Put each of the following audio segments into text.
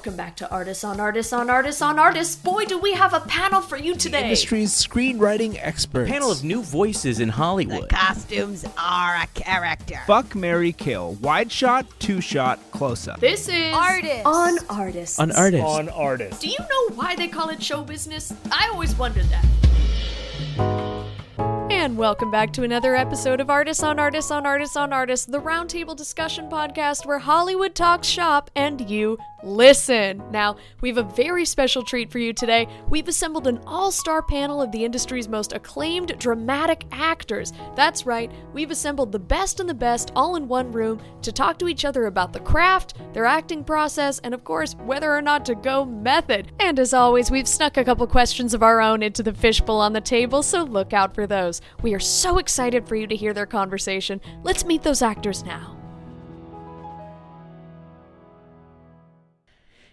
Welcome back to Artists on Artists on Artists on Artists. Boy, do we have a panel for you today. Industry's screenwriting experts. Panel of new voices in Hollywood. The Costumes are a character. Fuck, Mary, Kill. Wide shot, two shot, close up. This is Artists. on Artists. An artist. on artist. Do you know why they call it show business? I always wondered that. And welcome back to another episode of Artists on Artists on Artists on Artists, the roundtable discussion podcast where Hollywood talks shop and you listen. Now, we have a very special treat for you today. We've assembled an all star panel of the industry's most acclaimed dramatic actors. That's right, we've assembled the best and the best all in one room to talk to each other about the craft, their acting process, and of course, whether or not to go method. And as always, we've snuck a couple questions of our own into the fishbowl on the table, so look out for those. We are so excited for you to hear their conversation. Let's meet those actors now.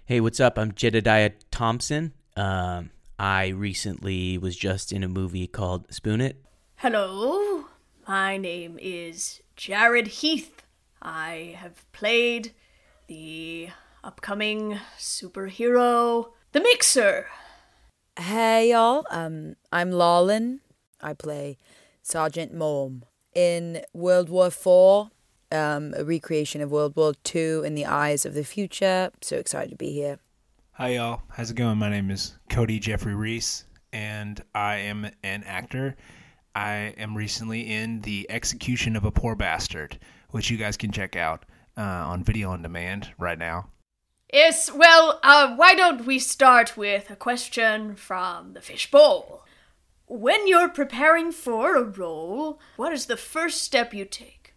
Hey, what's up? I'm Jedediah Thompson. Um, I recently was just in a movie called Spoon It. Hello, my name is Jared Heath. I have played the upcoming superhero, The Mixer. Hey y'all, um, I'm Lawlin. I play Sergeant Mom in World War Four, um, a recreation of World War Two in the eyes of the future. So excited to be here. Hi, y'all. How's it going? My name is Cody Jeffrey Reese, and I am an actor. I am recently in The Execution of a Poor Bastard, which you guys can check out uh, on video on demand right now. Yes, well, uh, why don't we start with a question from the fishbowl? When you're preparing for a role, what is the first step you take?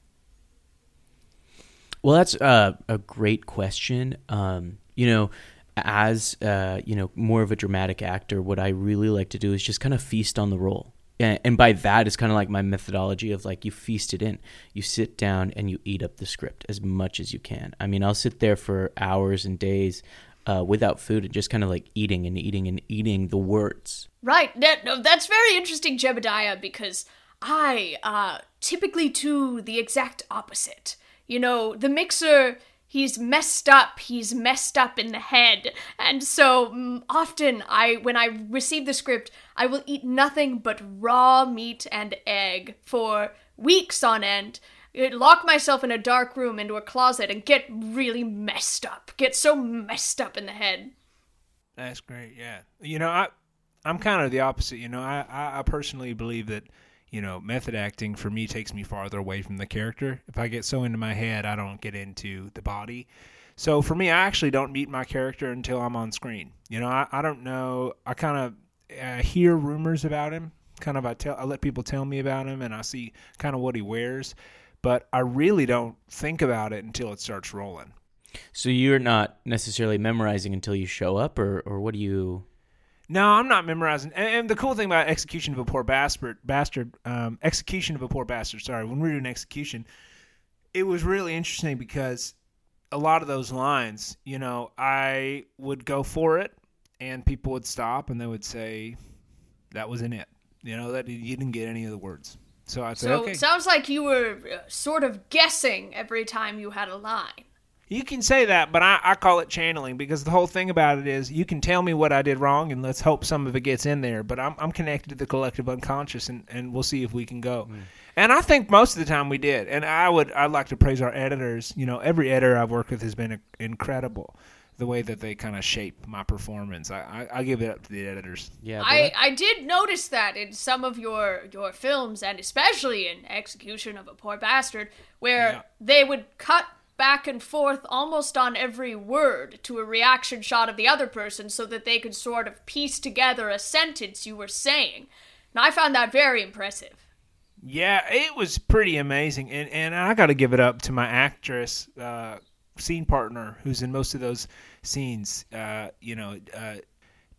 Well, that's uh, a great question. Um, you know, as uh, you know, more of a dramatic actor, what I really like to do is just kind of feast on the role. And, and by that, it's kind of like my methodology of like you feast it in. You sit down and you eat up the script as much as you can. I mean, I'll sit there for hours and days uh, without food and just kind of like eating and eating and eating the words. Right, that, no, that's very interesting, Jebediah, because I uh, typically do the exact opposite. You know, the mixer, he's messed up, he's messed up in the head. And so mm, often I when I receive the script, I will eat nothing but raw meat and egg for weeks on end. Lock myself in a dark room into a closet and get really messed up. Get so messed up in the head. That's great. Yeah. You know, I I'm kind of the opposite. You know, I I, personally believe that you know method acting for me takes me farther away from the character. If I get so into my head, I don't get into the body. So for me, I actually don't meet my character until I'm on screen. You know, I, I don't know. I kind of hear rumors about him. Kind of I tell I let people tell me about him, and I see kind of what he wears. But I really don't think about it until it starts rolling. So you're not necessarily memorizing until you show up, or or what do you? No, I'm not memorizing. And, and the cool thing about execution of a poor bastard, bastard, um, execution of a poor bastard. Sorry, when we were doing execution, it was really interesting because a lot of those lines, you know, I would go for it, and people would stop and they would say, "That wasn't it." You know, that you didn't get any of the words. So I'd say, So "Okay." it sounds like you were uh, sort of guessing every time you had a line. You can say that, but I, I call it channeling because the whole thing about it is you can tell me what I did wrong and let's hope some of it gets in there. But I'm, I'm connected to the collective unconscious and, and we'll see if we can go. And I think most of the time we did. And I would I'd like to praise our editors. You know, every editor I've worked with has been incredible. The way that they kind of shape my performance, I, I I give it up to the editors. Yeah, I, I did notice that in some of your your films, and especially in Execution of a Poor Bastard, where Yeah. they would cut back and forth almost on every word to a reaction shot of the other person so that they could sort of piece together a sentence you were saying. And I found that very impressive. Yeah, it was pretty amazing, and and I got to give it up to my actress, uh, scene partner, who's in most of those scenes. Uh, you know, uh,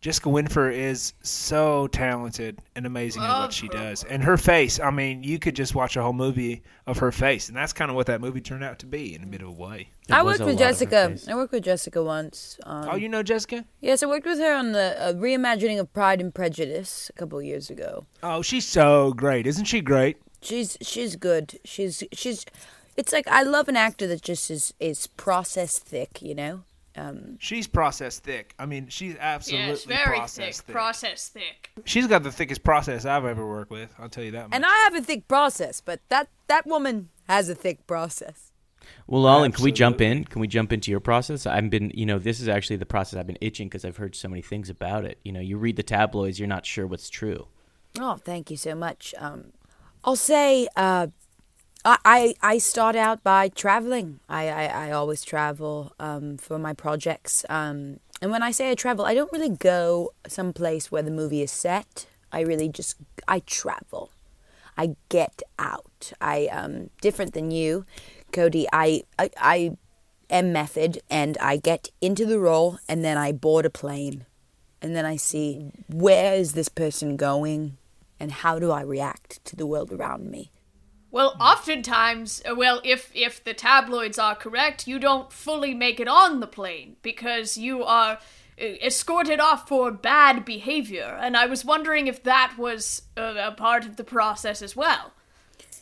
Jessica Winfer is so talented and amazing at what she her. does, and her face. I mean, you could just watch a whole movie of her face, and that's kind of what that movie turned out to be in a bit of a way. There I worked with lot of her Jessica. I worked with Jessica once. Um, oh, you know Jessica? yes, I worked with her on the uh, reimagining of Pride and Prejudice a couple of years ago. Oh, she's so great, isn't she? Great. She's she's good. She's she's. It's like I love an actor that just is is process thick. You know. Um, She's process thick. I mean, she's absolutely yes, very process thick, process thick. She's got the thickest process I've ever worked with. I'll tell you that. Much. and I have a thick process, but that that woman has a thick process. Well, Lolin, can we jump in? Can we jump into your process? I've been, you know, this is actually the process I've been itching because I've heard so many things about it. You know, you read the tabloids, you're not sure what's true. Oh, thank you so much. Um, I'll say uh, I, I start out by traveling. I, I, I always travel um, for my projects. Um, and when I say I travel, I don't really go someplace where the movie is set. I really just I travel. I get out. I um different than you, Cody. I I, I am method, and I get into the role, and then I board a plane, and then I see where is this person going, and how do I react to the world around me. Well, oftentimes, uh, well, if if the tabloids are correct, you don't fully make it on the plane because you are uh, escorted off for bad behavior, and I was wondering if that was uh, a part of the process as well.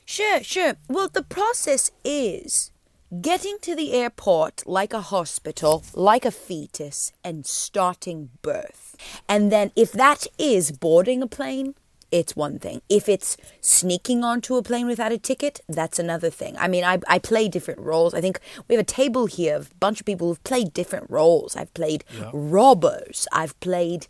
Sure, sure. Well, the process is getting to the airport like a hospital, like a fetus, and starting birth. And then, if that is boarding a plane, it's one thing. If it's sneaking onto a plane without a ticket, that's another thing. I mean, I, I play different roles. I think we have a table here of a bunch of people who've played different roles. I've played robbers, I've played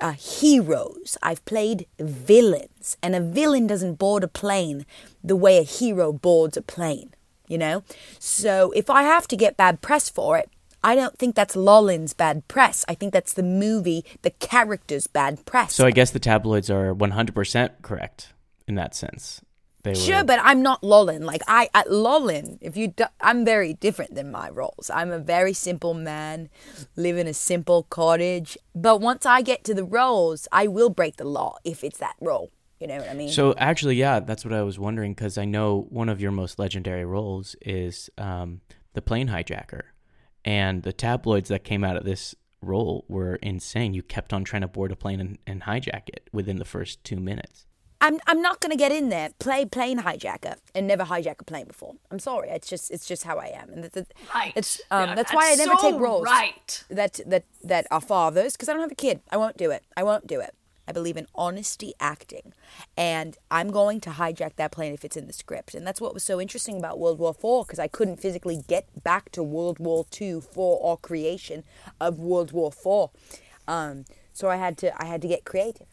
uh, heroes. I've played villains, and a villain doesn't board a plane the way a hero boards a plane, you know? So if I have to get bad press for it, I don't think that's Lollin's bad press. I think that's the movie, the character's bad press. So I guess the tabloids are 100% correct in that sense. They Sure, were, but I'm not Lollin. Like I, at Lollin, if you, do, I'm very different than my roles. I'm a very simple man, live in a simple cottage. But once I get to the roles, I will break the law if it's that role. You know what I mean? So actually, yeah, that's what I was wondering because I know one of your most legendary roles is um, the plane hijacker, and the tabloids that came out of this role were insane. You kept on trying to board a plane and, and hijack it within the first two minutes. I'm I'm not gonna get in there, play plane hijacker, and never hijack a plane before. I'm sorry. It's just it's just how I am, and that's Right. It's um Yeah, that's why I never so take roles right. that that that are fathers because I don't have a kid. I won't do it. I won't do it. I believe in honesty acting, and I'm going to hijack that plane if it's in the script. And that's what was so interesting about World War Four because I couldn't physically get back to World War Two for our creation of World War Four. Um, so I had to I had to get creative.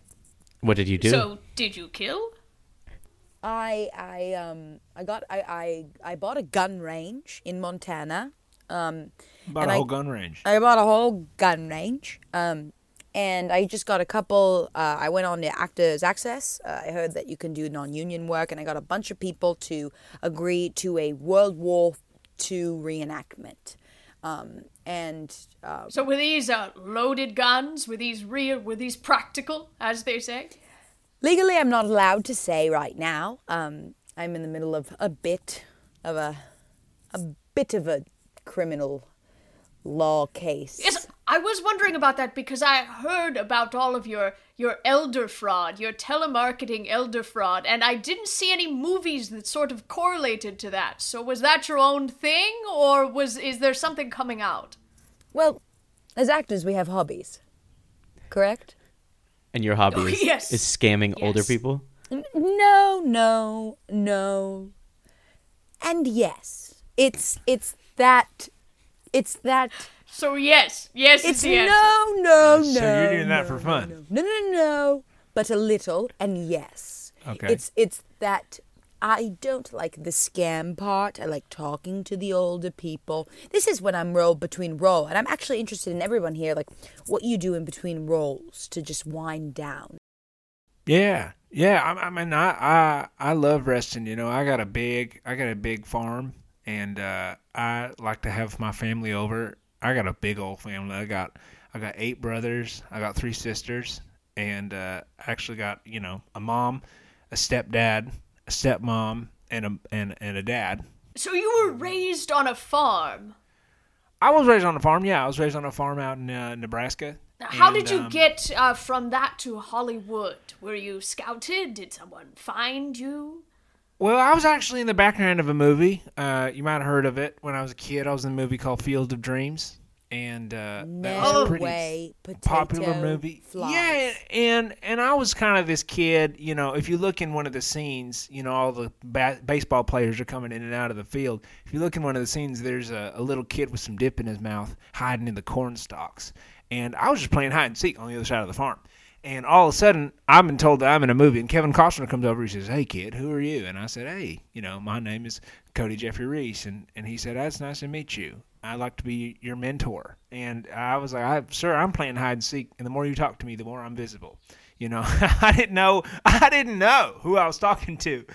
What did you do? So, did you kill? I I um I got I I, I bought a gun range in Montana. Um, About and a I- whole gun range. I bought a whole gun range. Um, and I just got a couple. Uh, I went on the Actors Access. Uh, I heard that you can do non-union work, and I got a bunch of people to agree to a World War II reenactment. Um, and uh, So, were these uh, loaded guns? Were these real? Were these practical, as they say? legally, I'm not allowed to say right now. Um, I'm in the middle of a bit of a a bit of a criminal law case. Yes, I was wondering about that because I heard about all of your your elder fraud, your telemarketing elder fraud, and I didn't see any movies that sort of correlated to that. So was that your own thing, or was is there something coming out? Well, as actors, we have hobbies, correct? and your hobby Oh, is, yes. is scamming older people? No, no, no. And yes, it's it's that it's that So yes, yes, is it's the answer. no, no, no. So you're doing that no, for no, fun? No, no, no, no, but a little and yes. Okay. It's it's that I don't like the scam part. I like talking to the older people. This is when I'm role between role, and I'm actually interested in everyone here, like what you do in between roles to just wind down. Yeah, yeah. I, I mean, I, I I love resting. You know, I got a big I got a big farm, and uh, I like to have my family over. I got a big old family. I got I got eight brothers. I got three sisters, and uh, I actually got you know a mom, a stepdad, a stepmom, and a and and a dad. So you were raised on a farm. I was raised on a farm. Yeah, I was raised on a farm out in uh, Nebraska. Now, How And, did you um, get uh, from that to Hollywood? Were you scouted? Did someone find you? Well, I was actually in the background of a movie. Uh, you might have heard of it when I was a kid. I was in a movie called Field of Dreams. and uh, that No was pretty way. Popular movie. Yeah, and and I was kind of this kid. You know, if you look in one of the scenes, you know, all the ba- baseball players are coming in and out of the field. If you look in one of the scenes, there's a, a little kid with some dip in his mouth, hiding in the corn stalks. And I was just playing hide and seek on the other side of the farm. And all of a sudden, I've been told that I'm in a movie. And Kevin Costner comes over. He says, "Hey, kid, who are you?" And I said, "Hey, you know, my name is Cody Jeffrey Reese." And and he said, "That's nice to meet you. I'd like to be your mentor." And I was like, I, "Sir, I'm playing hide and seek, and the more you talk to me, the more I'm visible." You know, I didn't know. I didn't know who I was talking to.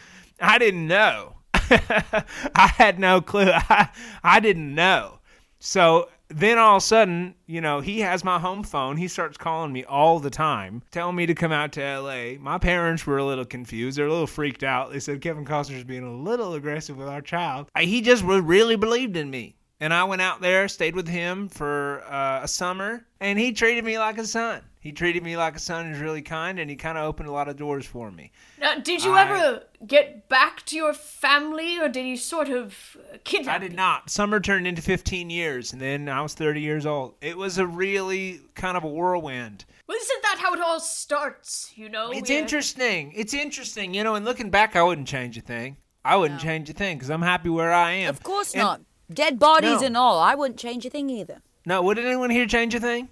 I didn't know. I had no clue. I, I didn't know. So then all of a sudden, you know, he has my home phone. He starts calling me all the time, telling me to come out to LA. My parents were a little confused. They're a little freaked out. They said Kevin Costner's being a little aggressive with our child. He just really believed in me. And I went out there, stayed with him for uh, a summer, and he treated me like a son. He treated me like a son. He was really kind, and he kind of opened a lot of doors for me. Now, did you I- ever get back to your family, or did you sort of uh, kidnap I did you? not. Summer turned into 15 years, and then I was 30 years old. It was a really kind of a whirlwind. Well, isn't that how it all starts? You know, It's Yeah. interesting. It's interesting, you know. And looking back, I wouldn't change a thing. I wouldn't change a thing because I'm happy where I am. Of course And- not. Dead bodies No. and all. I wouldn't change a thing either. No, would anyone here change a thing?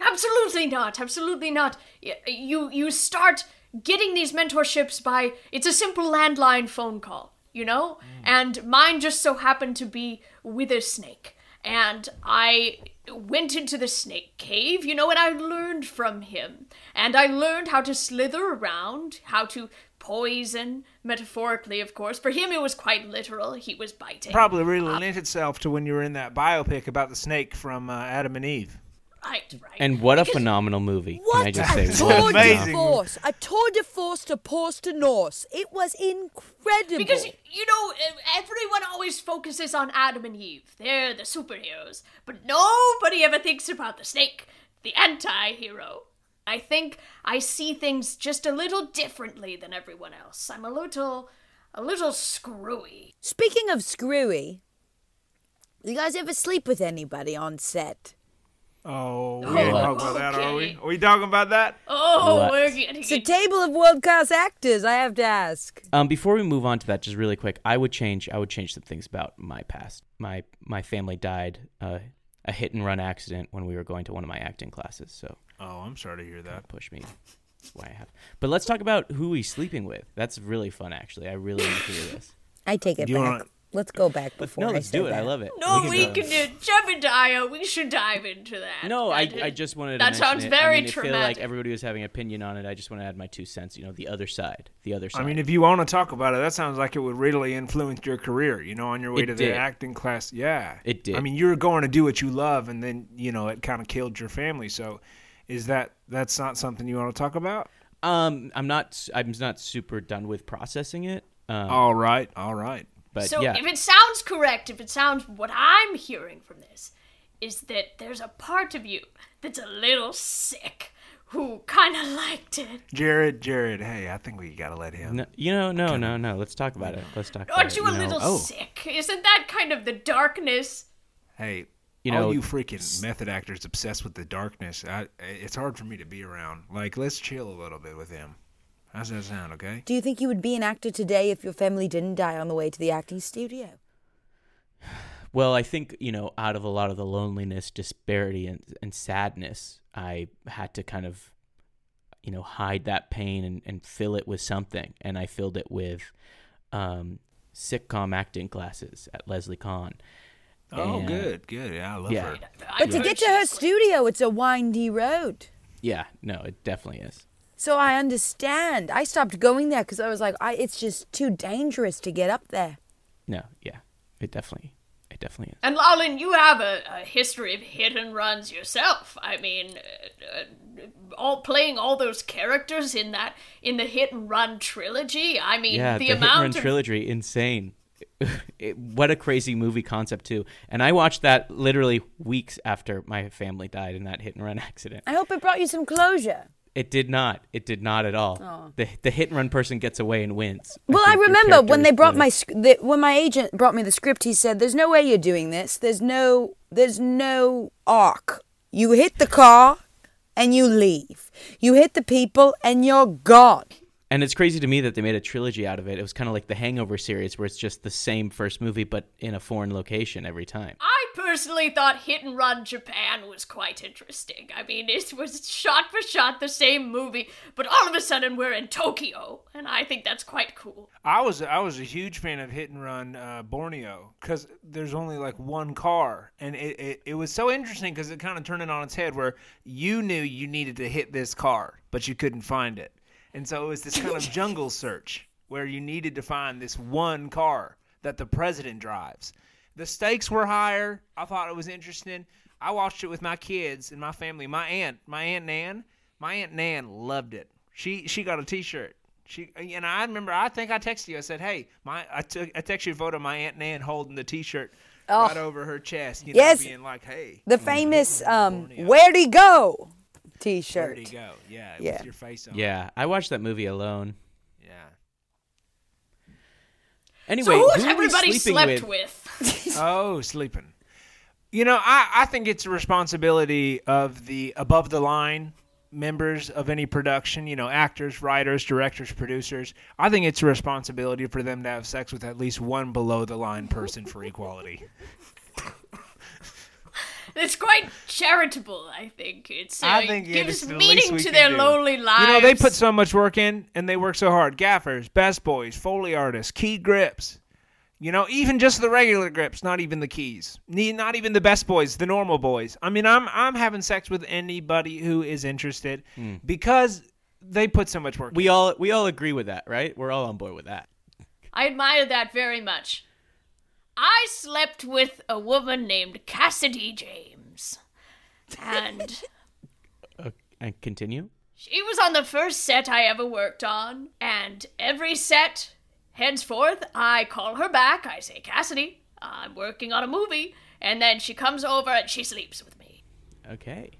Absolutely not. Absolutely not. Y- You you start getting these mentorships by it's a simple landline phone call, you know? Mm. And mine just so happened to be with a snake. And I went into the snake cave, you know, and I learned from him. And I learned how to slither around, how to poison, metaphorically, of course. For him, it was quite literal. He was biting. Probably really lent itself to when you were in that biopic about the snake from uh, Adam and Eve. right, right. And what a Because- phenomenal movie. What Can I just a say? tour de force! A tour de force to Pause to Norse. It was incredible. Because you know, everyone always focuses on Adam and Eve. They're the superheroes, but nobody ever thinks about the snake, the anti-hero. I think I see things just a little differently than everyone else. I'm a little, a little screwy. Speaking of screwy, you guys ever sleep with anybody on set? Oh, we Oh, ain't talking about that, are we? Are we talking about that? Oh, What? we're getting It's a table of world class actors. I have to ask. Um, before we move on to that, just really quick, I would change. I would change some things about my past. My my family died uh, a hit and run accident when we were going to one of my acting classes. So Oh, I'm sorry to hear that. that pushed me. That's why I have. But let's talk about who he's sleeping with. That's really fun, actually. I really want to hear this. I take it Do you back. wanna- Let's go back before no, let's say do it. that. I love it. No, we go. can do Jebediah. We should dive into that. No, I, That I just wanted to That mention sounds it. very I mean, I feel like traumatic. everybody was having an opinion on it. I just want to add my two cents. You know, the other side, the other side. I mean, if you want to talk about it, that sounds like it would really influence your career. You know, on your way It to did. the acting class. Yeah, It did. I mean, you were going to do what you love, and then you know it kind of killed your family. So, is that that's not something you want to talk about? um, I'm not. I'm not super done with processing it. Um, All right, all right. but so yeah, if it sounds correct, if it sounds what I'm hearing from this, is that there's a part of you that's a little sick who kind of liked it. Jared, Jared, hey, I think we gotta let him. no, you know, no, no, no. Let's talk about it. Let's talk. about it. Aren't it, you a know. little oh, sick? Isn't that kind of the darkness? Hey, You all know, you freaking method actors obsessed with the darkness. I, it's hard for me to be around. Like, let's chill a little bit with him. How's that sound? Okay. Do you think you would be an actor today if your family didn't die on the way to the acting studio? Well, I think you know, out of a lot of the loneliness, disparity, and, and sadness, I had to kind of, you know, hide that pain and, and fill it with something, and I filled it with um, sitcom acting classes at Leslie Kahn. Oh, And- good, good. Yeah, I love Yeah. her. But to get to her studio, it's a windy road. Yeah, no, it definitely is. So I understand. I stopped going there because I was like, I, it's just too dangerous to get up there. No, yeah, it definitely, it definitely is. And Lolin, you have a, a history of hit and runs yourself. I mean, uh, uh, all playing all those characters in that in the hit and run trilogy. I mean, yeah, the, the, Hit and Run of trilogy, insane. it, what a crazy movie concept too. And I watched that literally weeks after my family died in that hit and run accident. I hope it brought you some closure. It did not. It did not at all. The the hit and run person gets away and wins. Well, I your remember when they brought my the, when my agent brought me the script. He said, "There's no way you're doing this. There's no there's no arc. You hit the car, and you leave. You hit the people, and you're gone." And it's crazy to me that they made a trilogy out of it. It was kind of like the Hangover series, where it's just the same first movie, but in a foreign location every time. I personally thought Hit and Run Japan was quite interesting. I mean, it was shot for shot the same movie, but all of a sudden we're in Tokyo, and I think that's quite cool. I was I was a huge fan of Hit and Run uh, Borneo because there's only like one car, and it, it, it was so interesting because it kind of turned it on its head where you knew you needed to hit this car, but you couldn't find it, and so it was this kind of jungle search where you needed to find this one car that the president drives. The stakes were higher. I thought it was interesting. I watched it with my kids and my family. My aunt, my aunt Nan, my aunt Nan loved it. She she got a T-shirt. She and I remember. I think I texted you. I said, "Hey, my I took I texted you a photo of my aunt Nan holding the T-shirt Oh. right over her chest. You Yes. know, being like, "Hey, The famous um, "Where'd he go?" T-shirt. where'd he go?" Yeah, Yeah. with your face on. Yeah, I watched that movie alone. yeah. Anyway, so who who everybody sleeping slept with? with? Oh, sleeping. You know, I, I think it's a responsibility of the above the line members of any production, you know, actors, writers, directors, producers. I think it's a responsibility for them to have sex with at least one below the line person for equality. It's quite charitable, I think. It's uh, I think it it gives is the meaning least to their do. lonely lives. You know, they put so much work in and they work so hard. Gaffers, best boys, foley artists, key grips. You know, even just the regular grips, not even the keys. Not even the best boys, the normal boys. I mean, I'm I'm having sex with anybody who is interested because they put so much work. We in. all we all agree with that, right? We're all on board with that. I admire that very much. I slept with a woman named Cassidy James. And Uh, and continue. she was on the first set I ever worked on. And every set, henceforth, I call her back. I say, Cassidy, I'm working on a movie. And then she comes over and she sleeps with me. Okay.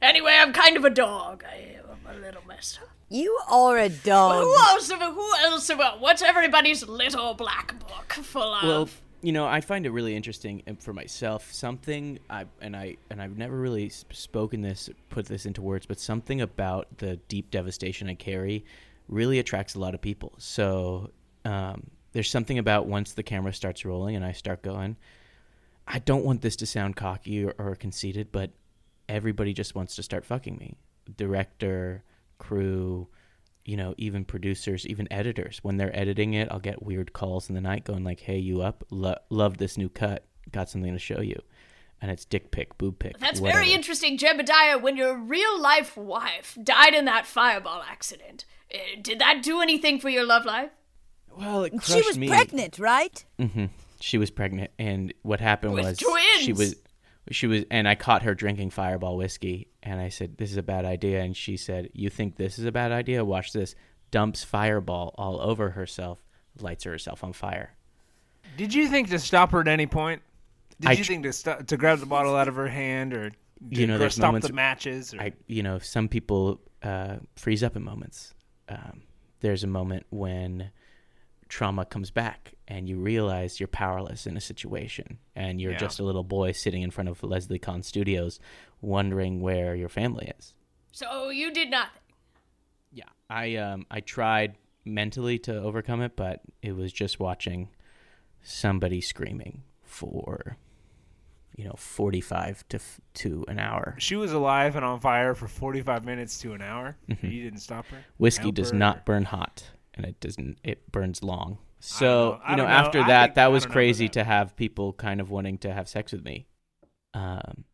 Anyway, I'm kind of a dog. I am a little messed up. You are a But dog. who else? Who else? What's everybody's little black book full of? Well, you know, I find it really interesting and for myself. Something I and I and I've never really spoken this, put this into words, but something about the deep devastation I carry really attracts a lot of people. So um, there's something about once the camera starts rolling and I start going. I don't want this to sound cocky or, or conceited, but everybody just wants to start fucking me. Director, crew, you know, even producers, even editors. When they're editing it, I'll get weird calls in the night going like, "Hey, you up? Lo- love this new cut. Got something to show you." And it's dick pic, boob pic. That's whatever. very interesting, Jebediah. When your real life wife died in that fireball accident, uh, did that do anything for your love life? Well, it crushed She was me. pregnant, right? Mm-hmm. She was pregnant, and what happened With was she was she was, and I caught her drinking Fireball whiskey, and I said, "This is a bad idea," and she said, "You think this is a bad idea? Watch this." Dumps Fireball all over herself, lights herself on fire. Did you think to stop her at any point? Did I you think to st- to grab the bottle out of her hand or You know, there's stop moments- the matches? Or, I, you know, some people uh, freeze up in moments. Um, there's a moment when trauma comes back and you realize you're powerless in a situation and you're Yeah. just a little boy sitting in front of Leslie Kahn Studios wondering where your family is. So you did nothing. Yeah, I um I tried mentally to overcome it, but it was just watching somebody screaming for you know 45 to f- to an hour. she was alive and on fire for 45 minutes to an hour. Mm-hmm. You didn't stop her. Whiskey Help does her? not burn hot, and it doesn't. It burns long. So I you know, know. after I that, think- that was don't know about crazy that. to have people kind of wanting to have sex with me. Um,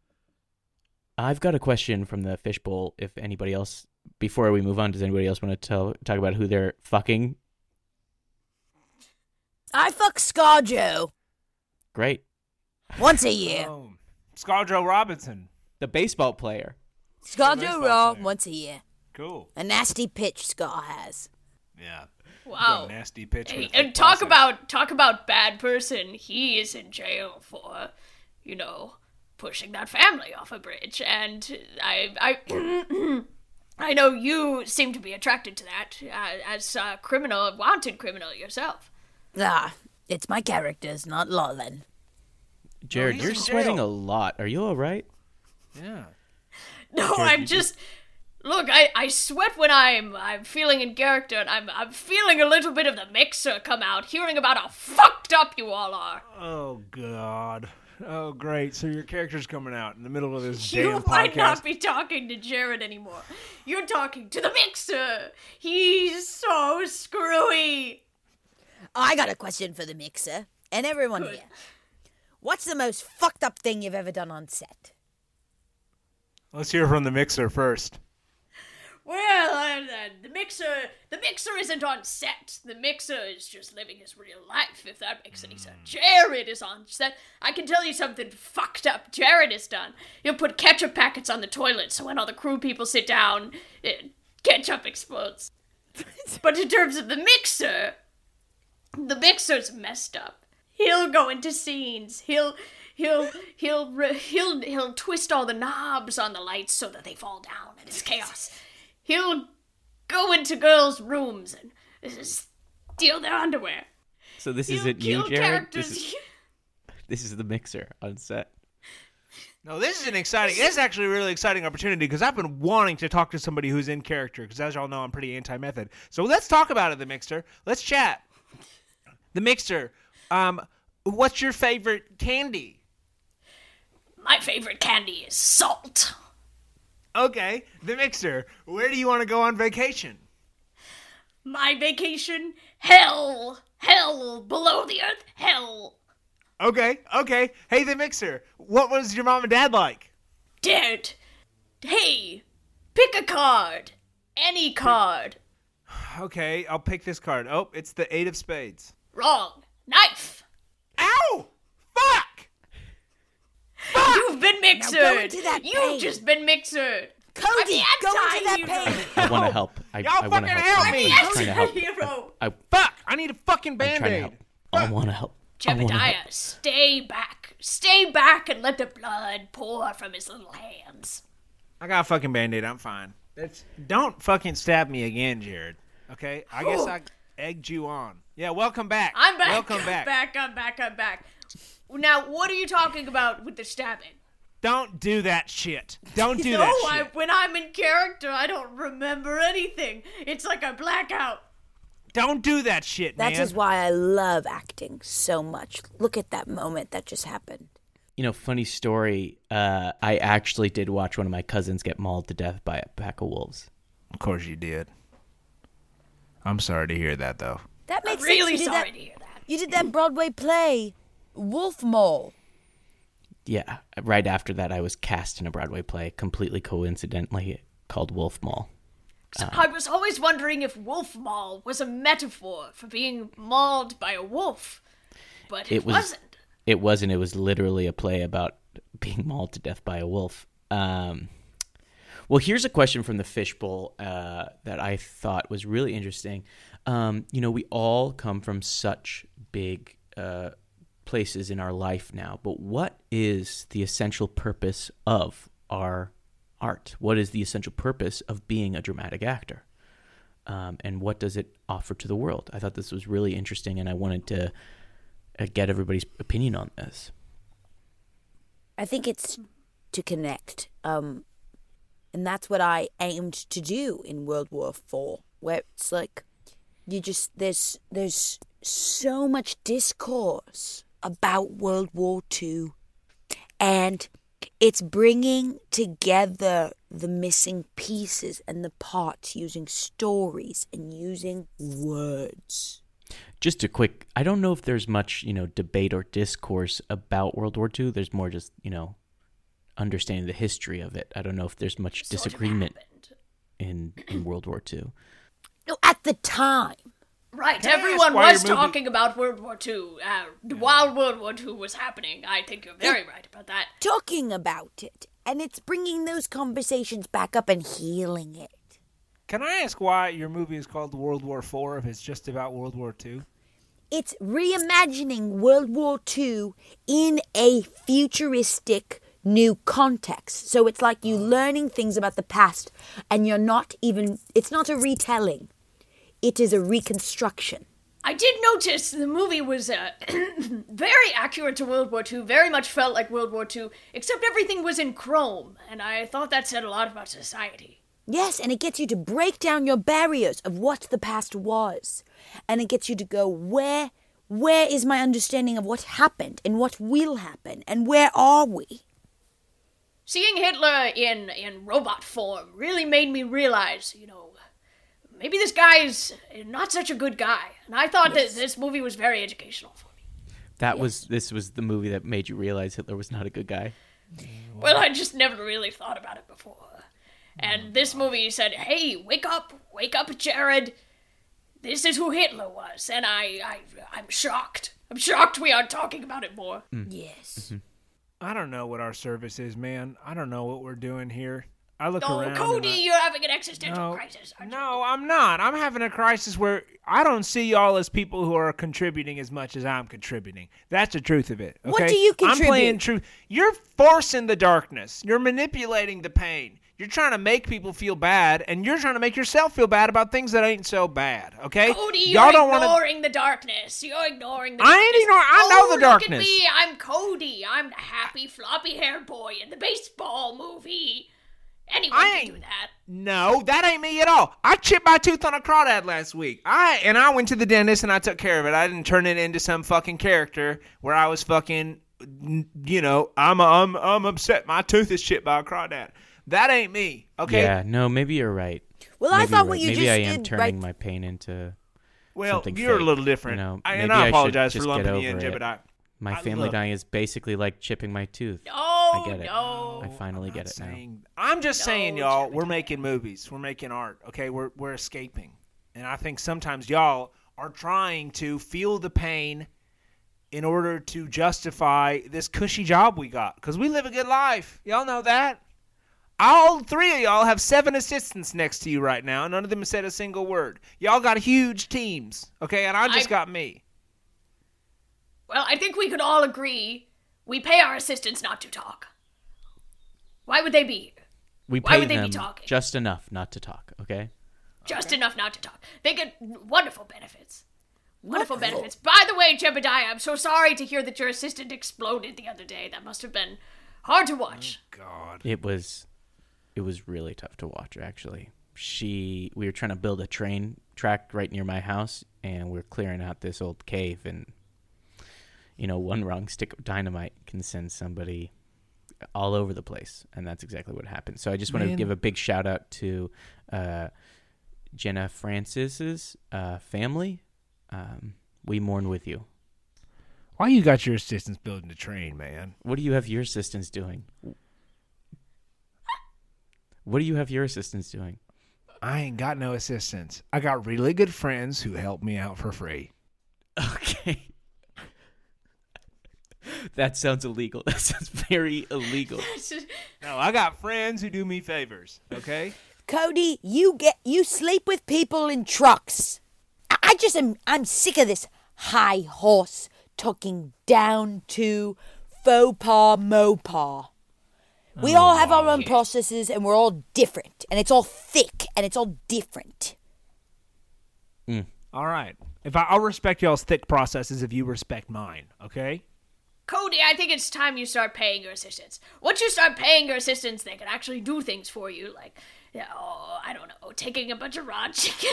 I've got a question from the fishbowl. If anybody else, before we move on, does anybody else want to tell talk about who they're fucking? I fuck Scarjo Great, once a year. Oh, Scarjo Robinson. the baseball player. Scarjo baseball Raw player. once a year. Cool. A nasty pitch Scar has. Yeah. Wow. A nasty pitch. Hey, and talk process. about talk about bad person. He is in jail for, you know, pushing that family off a bridge, and I I. I know you seem to be attracted to that uh, as a criminal, a wanted criminal yourself. Ah, it's my characters, not Lawlin. Jared, he's you're sweating jail. a lot. Are you all right? Yeah. No, I'm just look. I, I sweat when I'm I'm feeling in character, and I'm I'm feeling a little bit of the mixer come out, hearing about how fucked up you all are. Oh God. Oh great. So your character's coming out in the middle of this You damn might podcast. not be talking to Jared anymore. You're talking to the mixer. He's so screwy. I got a question for the mixer and everyone Good. here. What's the most fucked up thing you've ever done on set? Let's hear from the mixer first. Well, uh, the mixer, the mixer isn't on set. The mixer is just living his real life, if that makes any sense. Jared is on set. I can tell you something fucked up Jared has done. He'll put ketchup packets on the toilet, so when all the crew people sit down, it, ketchup explodes. but in terms of the mixer, the mixer's messed up. He'll go into scenes. He'll he'll he'll he'll he'll twist all the knobs on the lights so that they fall down and it's chaos. He'll go into girls' rooms and steal their underwear. So this He'll isn't you, Jared. characters. This is, this is the mixer on set. No, this is an exciting. This is actually a really exciting opportunity because I've been wanting to talk to somebody who's in character. Because as y'all know, I'm pretty anti-method. So let's talk about it. The mixer. Let's chat. The mixer. Um, what's your favorite candy? My favorite candy is salt. Okay, the mixer. Where do you want to go on vacation? My vacation, hell, hell, below the earth, hell. Okay, okay. Hey, the mixer. What was your mom and dad like? Dead. Hey, pick a card. Any card. Okay, I'll pick this card. Oh, it's the eight of spades. Wrong. Knife. Ow! Fuck! You've been mixered. go into that You've pain. just been mixered. Cody, go into that anti-hero. pain. I want to help. I, Y'all I want to fucking help. help I'm me. trying to help. Anti-hero. I, Fuck! I need a fucking I'm trying to band-aid. I want to help. I wanna help. Jebediah, stay back. Stay back and let the blood pour from his little hands. I got a fucking band-aid. I'm fine. That's, don't fucking stab me again, Jared. Okay? I guess I egged you on. Yeah, welcome back. I'm back. Welcome I'm back. back. I'm back. I'm back. Now, what are you talking about with the stabbing? Don't do that shit. Don't do no, that I, shit. when I'm in character, I don't remember anything. It's like a blackout. Don't do that shit, That man. is why I love acting so much. Look at that moment that just happened. You know, funny story. Uh, I actually did watch one of my cousins get mauled to death by a pack of wolves. Of course you did. I'm sorry to hear that, though. That I'm makes really sense. You did sorry that, to hear that. you did that Broadway play, Wolf Mole. Yeah, right after that, I was cast in a Broadway play, completely coincidentally called Wolf Maul. I was always wondering if wolf maul was a metaphor for being mauled by a wolf, but it, It was- wasn't. It wasn't. It was literally a play about being mauled to death by a wolf. Um, well, here's a question from the fishbowl uh, that I thought was really interesting. Um, you know, we all come from such big uh, places in our life now, but what is the essential purpose of our art? What is the essential purpose of being a dramatic actor? Um, and what does it offer to the world? I thought this was really interesting, and I wanted to uh, get everybody's opinion on this. I think it's to connect. Um, and that's what I aimed to do in World War Four, where it's like you just there's there's so much discourse about World War Two, and it's bringing together the missing pieces and the parts using stories and using words. Just a quick, I don't know if there's much, you know, debate or discourse about World War II. There's more just, you know, understanding the history of it. I don't know if there's much Sort of disagreement in, in World War II. No, at the time. Right, Can everyone was your movie- talking about World War II uh, while World War II was happening. I think you're very right about that. talking about it and it's bringing those conversations back up and healing it. Can I ask why your movie is called World War Four if it's just about World War Two? It's reimagining World War II in a futuristic new context. So it's like you learning things about the past and you're not even, it's not a retelling, it is a reconstruction. I did notice the movie was uh, very accurate to World War II, very much felt like World War II, except everything was in chrome, and I thought that said a lot about society. Yes, and it gets you to break down your barriers of what the past was. And it gets you to go, where where is my understanding of what happened and what will happen and where are we? Seeing Hitler in in robot form really made me realize, you know, maybe this guy's not such a good guy. And I thought that this movie was very educational for me. That was this was the movie that made you realize Hitler was not a good guy. Well, I just never really thought about it before. And oh, this movie said, "Hey, wake up, wake up, Jared. This is who Hitler was." And I, I, I'm shocked. I'm shocked we aren't talking about it more. Mm. Yes. Mm-hmm. I don't know what our service is, man. I don't know what we're doing here. I look Oh, around. Cody, I- you're having an existential no, crisis. aren't you? no, I'm not. I'm having a crisis where I don't see y'all as people who are contributing as much as I'm contributing. That's the truth of it. What do you contribute? I'm playing truth. You're forcing the darkness. You're manipulating the pain. You're trying to make people feel bad, and you're trying to make yourself feel bad about things that ain't so bad. Okay? Cody, y'all you're don't ignoring the darkness. You're ignoring the I darkness. ain't ignoring- I know oh, the darkness. Look at me. I'm Cody. I'm the happy floppy haired boy in the baseball movie. Anyone I can ain't- do that. No, that ain't me at all. I chipped my tooth on a crawdad last week. I and I went to the dentist and I took care of it. I didn't turn it into some fucking character where I was fucking, you know, I'm I'm I'm upset. My tooth is chipped by a crawdad. That ain't me. Okay. Yeah, no, maybe you're right. Well, I Maybe thought you're what right. you maybe just I am did turning right my pain into Well, something you're a little different. you know. I, and I I apologize for lumping get you in, over it. Jebediah. My I- family look. dying is basically like chipping my tooth. No, I oh, get it. no. I finally get not it now. I'm just saying, y'all, we're making movies. We're making art. Okay, we're we're escaping, and I think sometimes y'all are trying to feel the pain in order to justify this cushy job we got because we live a good life. Y'all know that. All three of y'all have seven assistants next to you right now. None of them said a single word. Y'all got huge teams, okay, and I just I- got me. Well, I think we could all agree we pay our assistants not to talk. Why would they be here? We Why pay would they be them talking? just enough not to talk. Okay. Just enough not to talk. They get wonderful benefits. Wonderful benefits. By the way, Jebediah, I'm so sorry to hear that your assistant exploded the other day. That must have been hard to watch. Oh, God. It was, it was really tough to watch. Actually, she we were trying to build a train track right near my house, and we are clearing out this old cave, and you know, one wrong stick of dynamite can send somebody all over the place, and that's exactly what happened. So I just want to give a big shout out to uh, Jenna Francis's uh, family. Um, we mourn with you. Why you got your assistants building the train, man? What do you have your assistants doing? What do you have your assistants doing? I ain't got no assistants. I got really good friends who help me out for free. Okay. That sounds illegal. That sounds very illegal. No, I got friends who do me favors. Okay. Cody, you get you sleep with people in trucks. I, I just am I'm sick of this high horse talking down to faux pas mopar. We all have our own processes and we're all different and it's all thick and it's all different. Mm. All right. If I, I'll respect y'all's thick processes if you respect mine. Okay. Cody, I think it's time you start paying your assistants. Once you start paying your assistants, they can actually do things for you, like, yeah, oh, I don't know, taking a bunch of raw chicken.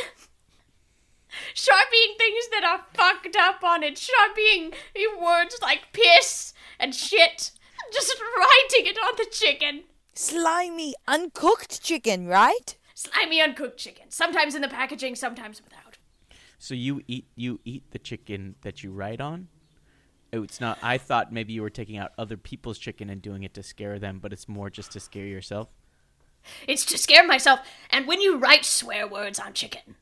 Sharpieing things that are fucked up on it. Sharpieing words like piss and shit. Just writing it on the chicken. Slimy uncooked chicken, right? Slimy uncooked chicken. Sometimes in the packaging, sometimes without. So you eat you eat the chicken that you write on? Oh, It's not. I thought maybe you were taking out other people's chicken and doing it to scare them, but it's more just to scare yourself. It's to scare myself. And when you write swear words on chicken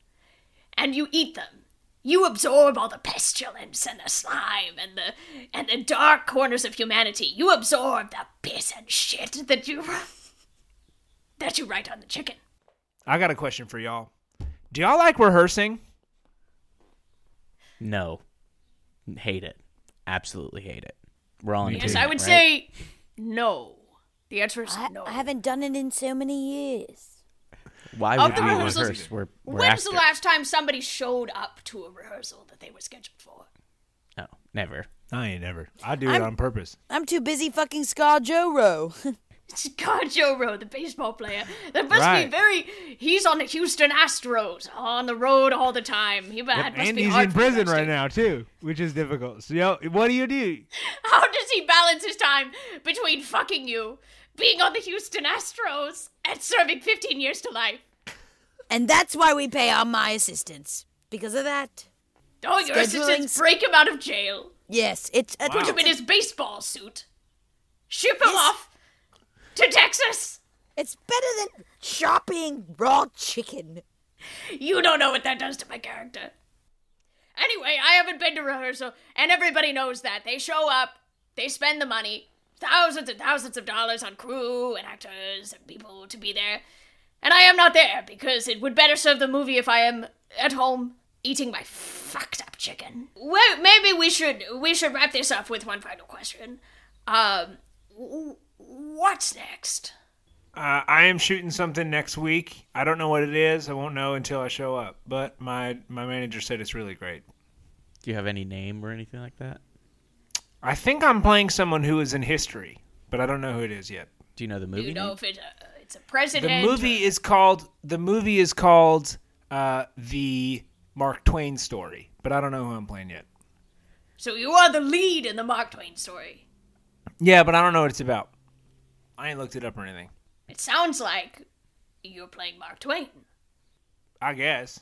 and you eat them, you absorb all the pestilence and the slime and the and the dark corners of humanity. You absorb the piss and shit that you that you write on the chicken. I got a question for y'all. Do y'all like rehearsing? No, hate it. Absolutely hate it. We're all in Yes, I would right? say no. The answer is I, no. I haven't done it in so many years. Why Of would the we rehearsals- rehearse? We're, we're When's the last time somebody showed up to a rehearsal that they were scheduled for? No, never. I ain't never. I do it I'm- on purpose. I'm too busy fucking Scar Joro. Scott Joro, the baseball player. That must Right. be very. He's on the Houston Astros, on the road all the time. He that Yep, must and be he's hard in prison right now too, which is difficult. So, yo, what do you do? How does he balance his time between fucking you, being on the Houston Astros, and serving 15 years to life? and that's why we pay all my assistants. Because of that. Oh, your Scheduling assistants s- break him out of jail, Yes, it's a put him in his baseball suit, ship him off to Texas. It's better than shopping raw chicken. You don't know what that does to my character. Anyway, I haven't been to rehearsal, and everybody knows that. They show up, they spend the money, thousands and thousands of dollars on crew and actors and people to be there. And I am not there because it would better serve the movie if I am at home eating my fucked up chicken. Well, maybe we should we should wrap this up with one final question. Um, what's next? Uh, I am shooting something next week. I don't know what it is. I won't know until I show up. But my my manager said it's really great. Do you have any name or anything like that? I think I'm playing someone who is in history, but I don't know who it is yet. Do you know the Do movie? you know name? if it's a, it's a president? The movie is called the movie is called uh, the Mark Twain story, but I don't know who I'm playing yet. So you are the lead in the Mark Twain story. Yeah, but I don't know what it's about. I ain't looked it up or anything. It sounds like you're playing Mark Twain. I guess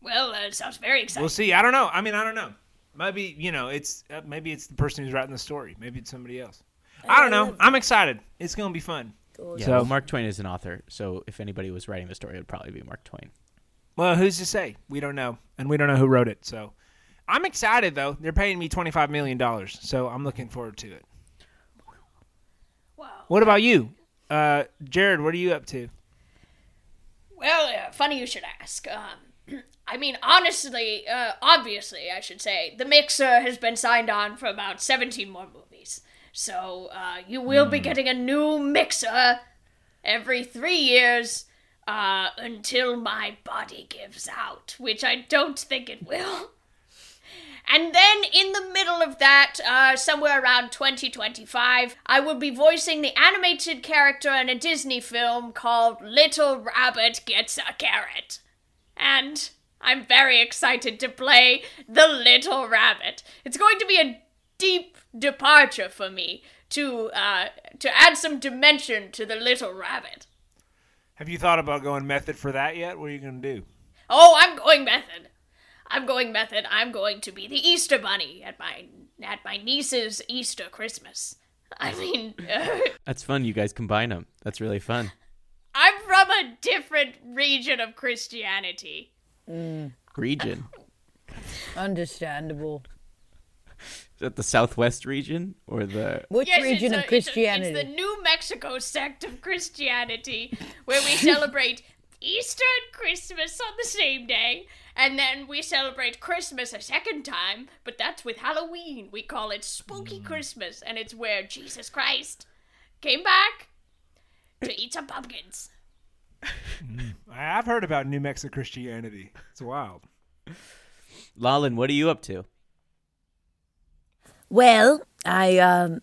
Well, uh, it sounds very exciting. we'll see. I don't know. I mean, I don't know. Maybe you know, it's uh, maybe it's the person who's writing the story. Maybe it's somebody else. I don't know. I'm excited. It's gonna be fun. Yeah, So- well, Mark Twain is an author, so if anybody was writing the story, it would probably be Mark Twain. Well, who's to say? We don't know, and we don't know who wrote it. So, I'm excited though. They're paying me 25 million dollars, so I'm looking forward to it. What about you, uh, Jared? What are you up to? Well, uh, funny you should ask. Um, I mean, honestly, uh, obviously, I should say, the mixer has been signed on for about 17 more movies. So uh, you will be getting a new mixer every three years uh, until my body gives out, which I don't think it will. And then in the middle of that, uh, somewhere around 2025, I will be voicing the animated character in a Disney film called Little Rabbit Gets a Carrot. And I'm very excited to play the Little Rabbit. It's going to be a deep departure for me to uh, to add some dimension to the Little Rabbit. Have you thought about going method for that yet? What are you gonna do? Oh, I'm going method. I'm going method. I'm going to be the Easter bunny at my at my niece's Easter Christmas. I mean, uh, That's fun. You guys combine them. That's really fun. I'm from a different region of Christianity. Mm. Region. Understandable. Is that the Southwest region or the? Which Yes, region it's of a- it's a- Christianity? It's, the New Mexico sect of Christianity, where we celebrate Easter and Christmas on the same day, and then we celebrate Christmas a second time, but that's with Halloween. We call it Spooky Christmas, and it's where Jesus Christ came back to eat some pumpkins. I've heard about New Mexico Christianity. It's wild. Lolin, what are you up to? Well, I um,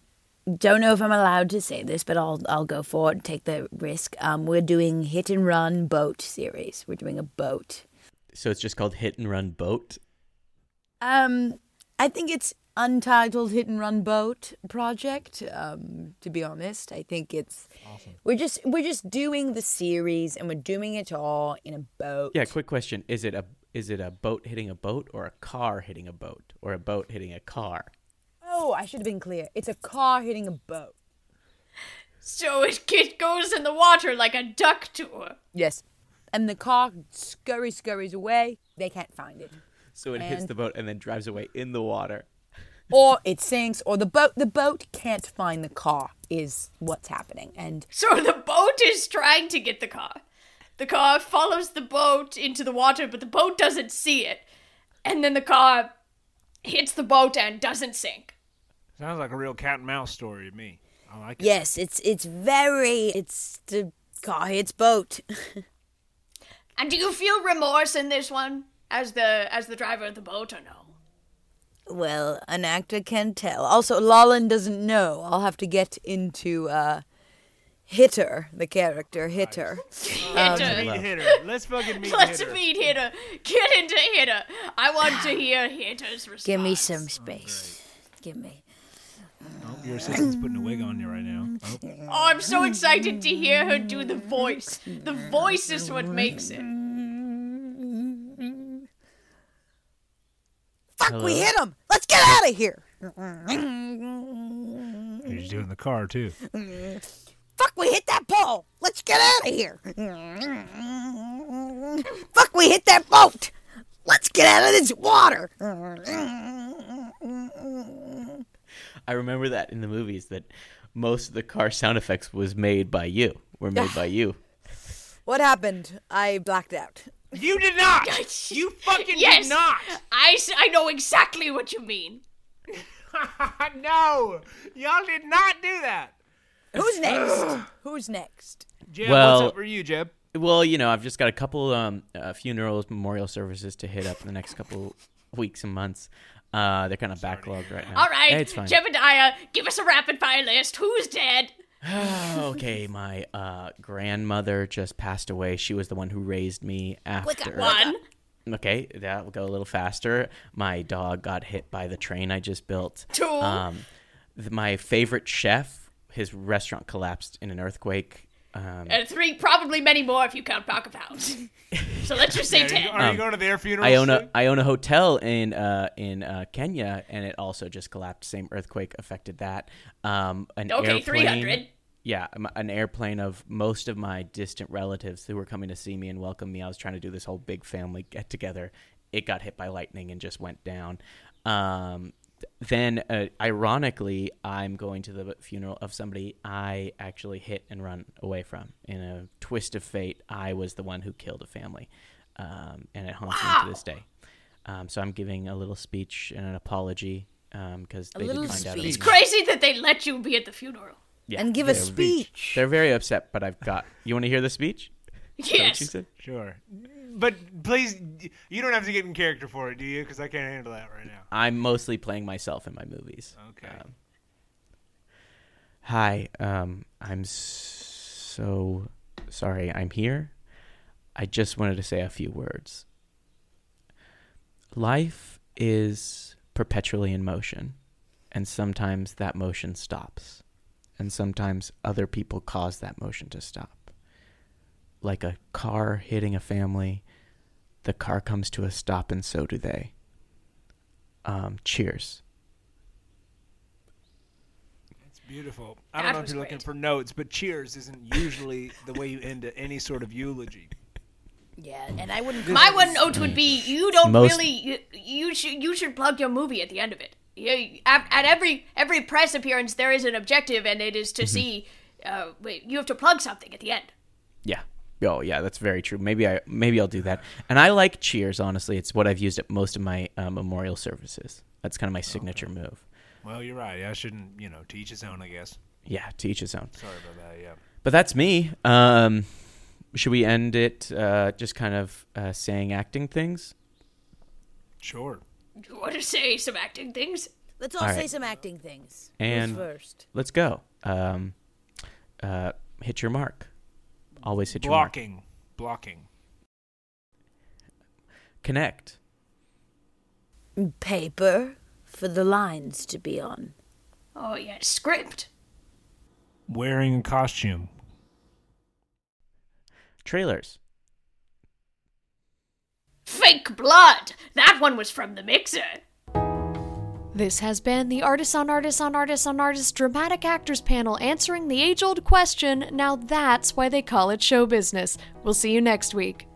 don't know if I'm allowed to say this, but I'll I'll go for it. Take the risk. Um, we're doing hit and run boat series. We're doing a boat. So it's just called Hit and Run Boat. Um, I think it's untitled hit and run boat project. Um, to be honest, I think it's awesome. we're just we're just doing the series and we're doing it all in a boat. Yeah. Quick question: Is it a is it a boat hitting a boat or a car hitting a boat or a boat hitting a car? Oh, I should have been clear. It's a car hitting a boat. So it, it goes in the water like a duck tour. Yes. And the car scurry scurries away. They can't find it. So it hits the boat and then drives away in the water. Or it sinks, or the boat the boat can't find the car is what's happening. And So the boat is trying to get the car. The car follows the boat into the water, but the boat doesn't see it. And then the car hits the boat and doesn't sink. Sounds like a real cat and mouse story to me. I like it. Yes, it's it's very it's the car hits boat. And do you feel remorse in this one as the as the driver of the boat or no? well, an actor can tell. Also, Lolland doesn't know. I'll have to get into uh, Hitter, the character Hitter. Hitter. Meet hitter. Let's fucking meet Let's hitter. meet Hitter. Get into Hitter. I want to hear Hitter's response. Give me some space. Give me. Oh, your assistant's putting a wig on you right now. Oh. Oh, I'm so excited to hear her do the voice. The voice is what makes it. Fuck, we hit him. Let's get out of here. He's doing the car too. Fuck, we hit that pole. Let's get out of here. Fuck, we hit that boat. Let's get out of this water. I remember that in the movies that most of the car sound effects was made by you. Were made by you. What happened? I blacked out. You did not. You fucking Yes. did not. I I know exactly what you mean. no, y'all did not do that. Who's next? Who's next? Jeb, Well- what's up for you, Jeb? Well, you know, I've just got a couple um, uh, funerals, memorial services to hit up in the next couple weeks and months. Uh, they're kind of backlogged right now. All right, Hey, it's fine. Jebediah, give us a rapid fire list. Who's dead? okay, my uh, grandmother just passed away. She was the one who raised me after. One. Okay, that will go a little faster. My dog got hit by the train I just built. Two. Um, th- my favorite chef, his restaurant collapsed in an earthquake. Um, And three, probably many more if you count Pocket House. so let's just say Are you, ten. are you Um, going to their funeral? I own a too? I own a hotel in uh, in uh, Kenya, and it also just collapsed. Same earthquake affected that. Um, an Okay, 300. Yeah, um, an airplane of most of my distant relatives who were coming to see me and welcome me. I was trying to do this whole big family get together. It got hit by lightning and just went down. Um, th- then, uh, ironically, I'm going to the funeral of somebody I actually hit and run away from. In a twist of fate, I was the one who killed a family, um, and it haunts me to this day. Um, so I'm giving a little speech and an apology because they little did find out. it speech. was It's crazy that they let you be at the funeral. yeah, And give a they're- speech. They're very upset, but I've got. You want to hear the speech? Is that what Yes. you said? Sure, but please, you don't have to get in character for it, do you? Because I can't handle that right now. I'm mostly playing myself in my movies. Okay. Um, hi, um, I'm so sorry. I'm here. I just wanted to say a few words. Life is perpetually in motion, and sometimes that motion stops, and sometimes other people cause that motion to stop. Like a car hitting a family, the car comes to a stop, and so do they. Um, cheers. It's beautiful. I don't know if you're looking great. for notes, but cheers isn't usually the way you end any sort of eulogy. Yeah, and I wouldn't. My one note would be you don't Most- really you, you should you should plug your movie at the end of it. You, at, at every every press appearance there is an objective and it is to see uh, wait, you have to plug something at the end. Yeah. Oh yeah, that's very true. Maybe I maybe I'll do that. And I like Cheers. Honestly, it's what I've used at most of my uh, memorial services. That's kind of my signature move. Well, you're right. Yeah, I shouldn't, you know, to each his own, I guess. Yeah, to each his own. Sorry about that. Yeah. But that's me. Um, should we end it uh, just kind of uh, saying acting things? Sure. You want to say some acting things? Let's all, All say some acting things. And- Who's first? Let's go. Um, uh, hit your mark. Always hit your mark. Blocking. Blocking. Connect. Paper for the lines to be on. Oh yeah, script. Wearing a costume. Trailers. Fake blood. That one was from the mixer. This has been the Artists on Artists on Artists on Artists Dramatic Actors panel answering the age old question now that's why they call it show business. We'll see you next week.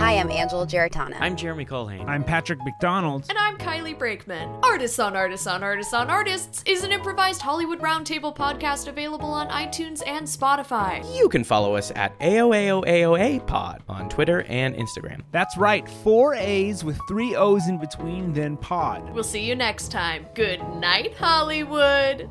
Hi, I'm Angela Giarratana. I'm Jeremy Culhane. I'm Patrick McDonald. And I'm Kylie Brakeman. Artists on Artists on Artists on Artists is an improvised Hollywood Roundtable podcast available on iTunes and Spotify. you can follow us at AOAOAOA Pod on Twitter and Instagram. That's right, four A's with three O's in between, then pod. We'll see you next time. Good night, Hollywood.